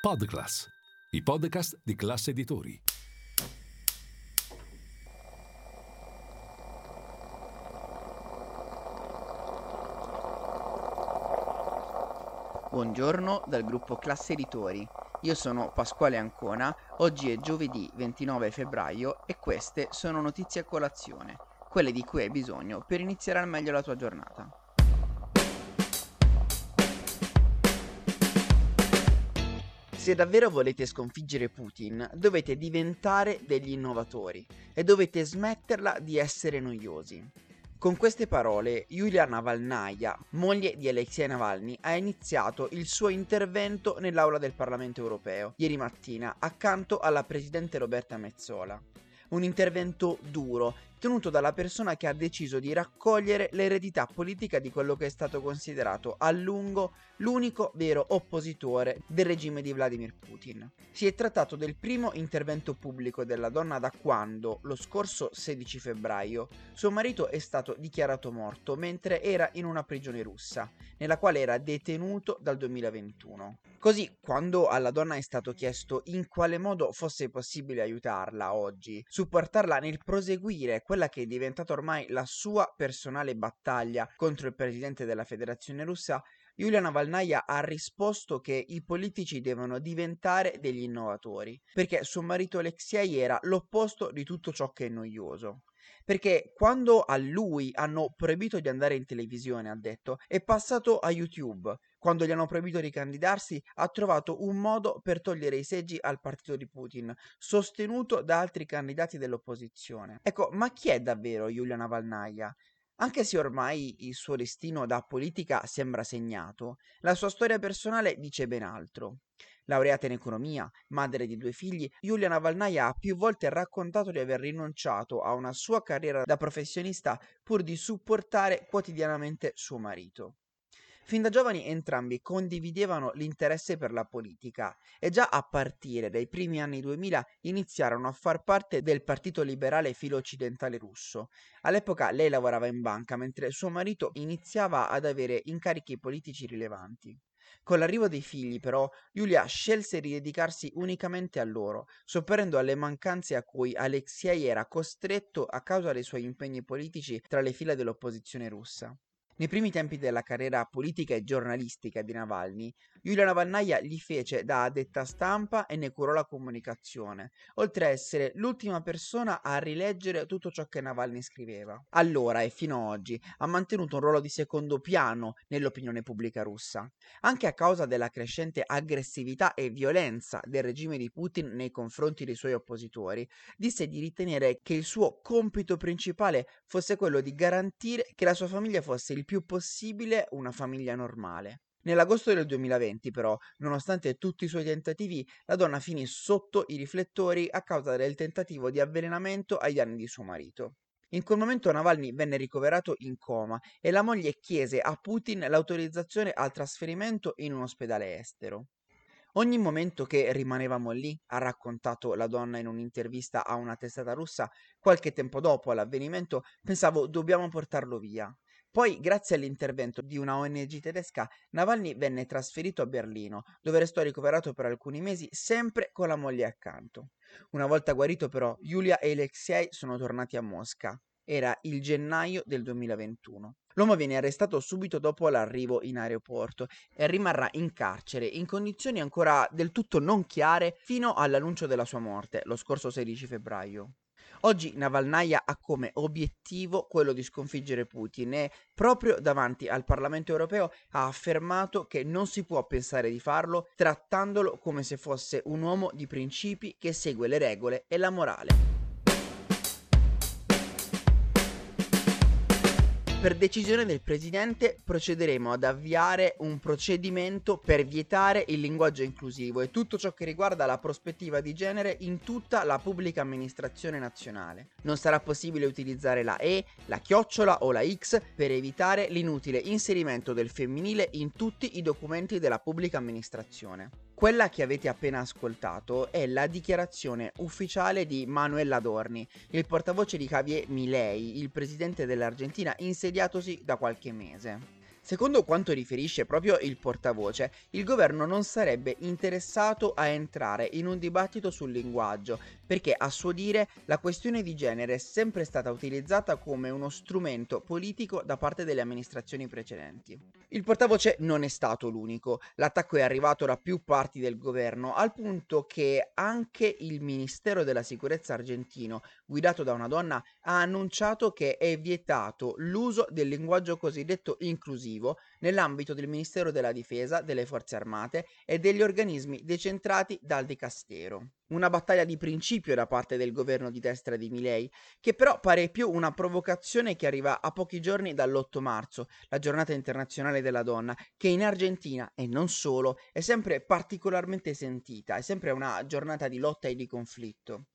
Podclass, i podcast di classe editori. Buongiorno dal gruppo Classe Editori. Io sono Pasquale Ancona, oggi è giovedì 29 febbraio e queste sono notizie a colazione, quelle di cui hai bisogno per iniziare al meglio la tua giornata. Se davvero volete sconfiggere Putin, dovete diventare degli innovatori e dovete smetterla di essere noiosi. Con queste parole, Yulia Navalnaya, moglie di Alexei Navalny, ha iniziato il suo intervento nell'aula del Parlamento europeo ieri mattina accanto alla presidente Roberta Mezzola. Un intervento duro, tenuto dalla persona che ha deciso di raccogliere l'eredità politica di quello che è stato considerato a lungo l'unico vero oppositore del regime di Vladimir Putin. Si è trattato del primo intervento pubblico della donna da quando, lo scorso 16 febbraio, suo marito è stato dichiarato morto mentre era in una prigione russa, nella quale era detenuto dal 2021. Così, quando alla donna è stato chiesto in quale modo fosse possibile aiutarla oggi, supportarla nel proseguire quella che è diventata ormai la sua personale battaglia contro il presidente della federazione russa, Yulia Navalnaya ha risposto che i politici devono diventare degli innovatori, perché suo marito Alexei era l'opposto di tutto ciò che è noioso. Perché quando a lui hanno proibito di andare in televisione, ha detto, è passato a YouTube. Quando gli hanno proibito di candidarsi, ha trovato un modo per togliere i seggi al partito di Putin, sostenuto da altri candidati dell'opposizione. Ecco, ma chi è davvero Yulia Navalnaya? Anche se ormai il suo destino da politica sembra segnato, la sua storia personale dice ben altro. Laureata in economia, madre di due figli, Yulia Navalnaya ha più volte raccontato di aver rinunciato a una sua carriera da professionista pur di supportare quotidianamente suo marito. Fin da giovani entrambi condividevano l'interesse per la politica e già a partire dai primi anni 2000 iniziarono a far parte del Partito Liberale Filo-Occidentale russo. All'epoca lei lavorava in banca mentre suo marito iniziava ad avere incarichi politici rilevanti. Con l'arrivo dei figli, però, Giulia scelse di dedicarsi unicamente a loro, sopperendo alle mancanze a cui Alexei era costretto a causa dei suoi impegni politici tra le fila dell'opposizione russa. Nei primi tempi della carriera politica e giornalistica di Navalny, Yulia Navalnaya gli fece da addetta stampa e ne curò la comunicazione, oltre a essere l'ultima persona a rileggere tutto ciò che Navalny scriveva. Allora e fino ad oggi ha mantenuto un ruolo di secondo piano nell'opinione pubblica russa, anche a causa della crescente aggressività e violenza del regime di Putin nei confronti dei suoi oppositori, disse di ritenere che il suo compito principale fosse quello di garantire che la sua famiglia fosse il più possibile una famiglia normale. Nell'agosto del 2020, però, nonostante tutti i suoi tentativi, la donna finì sotto i riflettori a causa del tentativo di avvelenamento ai danni di suo marito. In quel momento Navalny venne ricoverato in coma e la moglie chiese a Putin l'autorizzazione al trasferimento in un ospedale estero. Ogni momento che rimanevamo lì, ha raccontato la donna in un'intervista a una testata russa, qualche tempo dopo l'avvenimento, pensavo dobbiamo portarlo via. Poi, grazie all'intervento di una ONG tedesca, Navalny venne trasferito a Berlino, dove restò ricoverato per alcuni mesi, sempre con la moglie accanto. Una volta guarito, però, Yulia e Alexei sono tornati a Mosca. Era il gennaio del 2021. L'uomo viene arrestato subito dopo l'arrivo in aeroporto e rimarrà in carcere in condizioni ancora del tutto non chiare fino all'annuncio della sua morte, lo scorso 16 febbraio. Oggi Navalnaya ha come obiettivo quello di sconfiggere Putin e proprio davanti al Parlamento europeo ha affermato che non si può pensare di farlo trattandolo come se fosse un uomo di principi che segue le regole e la morale. Per decisione del Presidente procederemo ad avviare un procedimento per vietare il linguaggio inclusivo e tutto ciò che riguarda la prospettiva di genere in tutta la pubblica amministrazione nazionale. Non sarà possibile utilizzare la E, la chiocciola o la X per evitare l'inutile inserimento del femminile in tutti i documenti della pubblica amministrazione. Quella che avete appena ascoltato è la dichiarazione ufficiale di Manuel Adorni, il portavoce di Javier Milei, il presidente dell'Argentina insediatosi da qualche mese. Secondo quanto riferisce proprio il portavoce, il governo non sarebbe interessato a entrare in un dibattito sul linguaggio, perché a suo dire la questione di genere è sempre stata utilizzata come uno strumento politico da parte delle amministrazioni precedenti. Il portavoce non è stato l'unico, l'attacco è arrivato da più parti del governo, al punto che anche il Ministero della Sicurezza argentino, guidato da una donna, ha annunciato che è vietato l'uso del linguaggio cosiddetto inclusivo operativo nell'ambito del Ministero della Difesa, delle Forze Armate e degli organismi decentrati dal Dicastero. Una battaglia di principio da parte del governo di destra di Milei, che però pare più una provocazione che arriva a pochi giorni dall'8 marzo, la giornata internazionale della donna, che in Argentina e non solo è sempre particolarmente sentita, è sempre una giornata di lotta e di conflitto.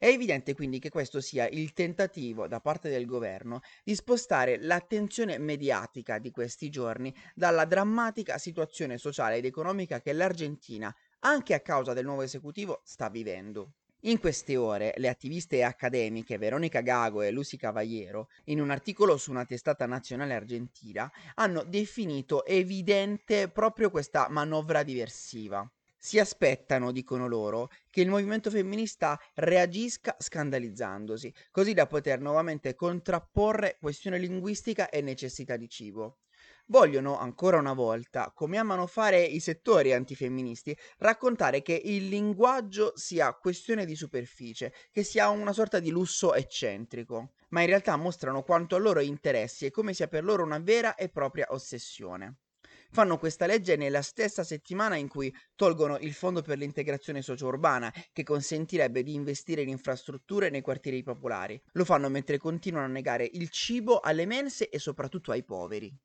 È evidente quindi che questo sia il tentativo da parte del governo di spostare l'attenzione mediatica di questi giorni dalla drammatica situazione sociale ed economica che l'Argentina, anche a causa del nuovo esecutivo, sta vivendo. In queste ore le attiviste accademiche Veronica Gago e Lucy Cavaliero, in un articolo su una testata nazionale argentina, hanno definito evidente proprio questa manovra diversiva. Si aspettano, dicono loro, che il movimento femminista reagisca scandalizzandosi, così da poter nuovamente contrapporre questione linguistica e necessità di cibo. Vogliono, ancora una volta, come amano fare i settori antifemministi, raccontare che il linguaggio sia questione di superficie, che sia una sorta di lusso eccentrico, ma in realtà mostrano quanto a loro interessi e come sia per loro una vera e propria ossessione fanno questa legge nella stessa settimana in cui tolgono il fondo per l'integrazione socio-urbana, che consentirebbe di investire in infrastrutture nei quartieri popolari. Lo fanno mentre continuano a negare il cibo alle mense e soprattutto ai poveri.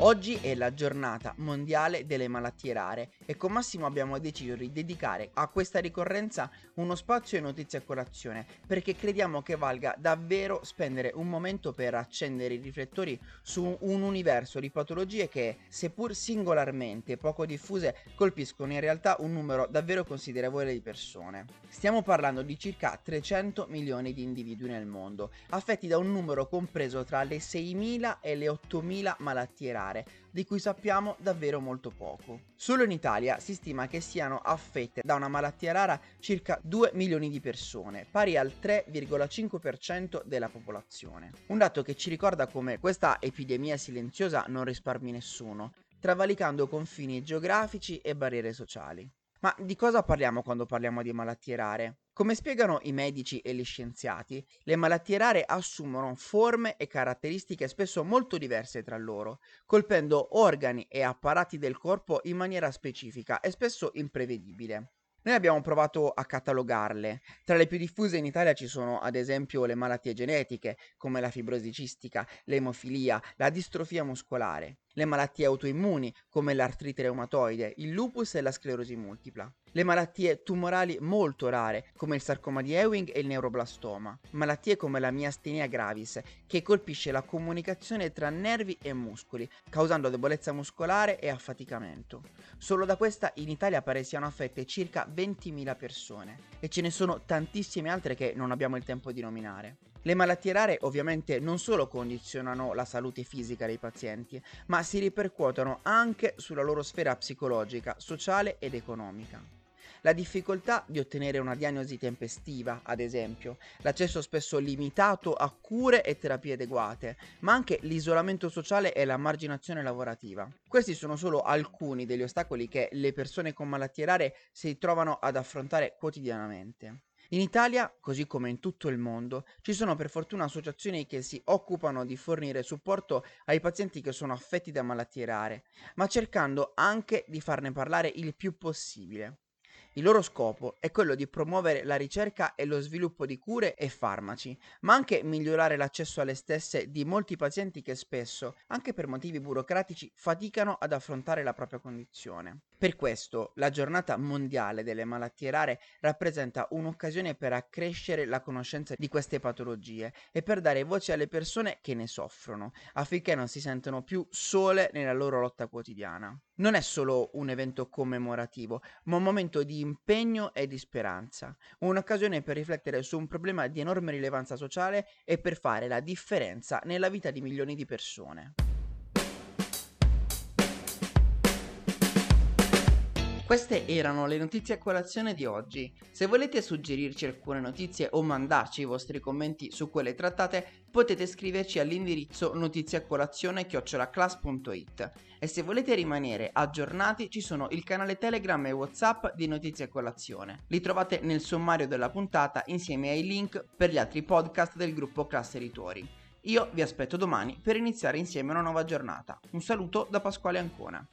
Oggi è la giornata mondiale delle malattie rare e con Massimo abbiamo deciso di dedicare a questa ricorrenza uno spazio e notizie a colazione perché crediamo che valga davvero spendere un momento per accendere i riflettori su un universo di patologie che, seppur singolarmente poco diffuse, colpiscono in realtà un numero davvero considerevole di persone. Stiamo parlando di circa 300 milioni di individui nel mondo, affetti da un numero compreso tra le 6.000 e le 8.000 malattie rare rare, di cui sappiamo davvero molto poco. Solo in Italia si stima che siano affette da una malattia rara circa 2 milioni di persone, pari al 3,5% della popolazione. Un dato che ci ricorda come questa epidemia silenziosa non risparmi nessuno, travalicando confini geografici e barriere sociali. Ma di cosa parliamo quando parliamo di malattie rare? Come spiegano i medici e gli scienziati, le malattie rare assumono forme e caratteristiche spesso molto diverse tra loro, colpendo organi e apparati del corpo in maniera specifica e spesso imprevedibile. Noi abbiamo provato a catalogarle. Tra le più diffuse in Italia ci sono ad esempio le malattie genetiche, come la fibrosi cistica, l'emofilia, la distrofia muscolare, le malattie autoimmuni, come l'artrite reumatoide, il lupus e la sclerosi multipla, le malattie tumorali molto rare, come il sarcoma di Ewing e il neuroblastoma, malattie come la miastenia gravis, che colpisce la comunicazione tra nervi e muscoli, causando debolezza muscolare e affaticamento. Solo da questa in Italia pare siano affette circa 20.000 persone e ce ne sono tantissime altre che non abbiamo il tempo di nominare. Le malattie rare ovviamente non solo condizionano la salute fisica dei pazienti, ma si ripercuotono anche sulla loro sfera psicologica, sociale ed economica. La difficoltà di ottenere una diagnosi tempestiva, ad esempio, l'accesso spesso limitato a cure e terapie adeguate, ma anche l'isolamento sociale e la marginazione lavorativa. Questi sono solo alcuni degli ostacoli che le persone con malattie rare si trovano ad affrontare quotidianamente. In Italia, così come in tutto il mondo, ci sono per fortuna associazioni che si occupano di fornire supporto ai pazienti che sono affetti da malattie rare, ma cercando anche di farne parlare il più possibile. Il loro scopo è quello di promuovere la ricerca e lo sviluppo di cure e farmaci, ma anche migliorare l'accesso alle stesse di molti pazienti che spesso, anche per motivi burocratici, faticano ad affrontare la propria condizione. Per questo la giornata mondiale delle malattie rare rappresenta un'occasione per accrescere la conoscenza di queste patologie e per dare voce alle persone che ne soffrono, affinché non si sentano più sole nella loro lotta quotidiana. Non è solo un evento commemorativo, ma un momento di impegno e di speranza, un'occasione per riflettere su un problema di enorme rilevanza sociale e per fare la differenza nella vita di milioni di persone. Queste erano le notizie a colazione di oggi. Se volete suggerirci alcune notizie o mandarci i vostri commenti su quelle trattate, potete scriverci all'indirizzo notiziacolazione.it e se volete rimanere aggiornati ci sono il canale Telegram e Whatsapp di Notizie a Colazione. Li trovate nel sommario della puntata insieme ai link per gli altri podcast del gruppo Classe Editori. Io vi aspetto domani per iniziare insieme una nuova giornata. Un saluto da Pasquale Ancona.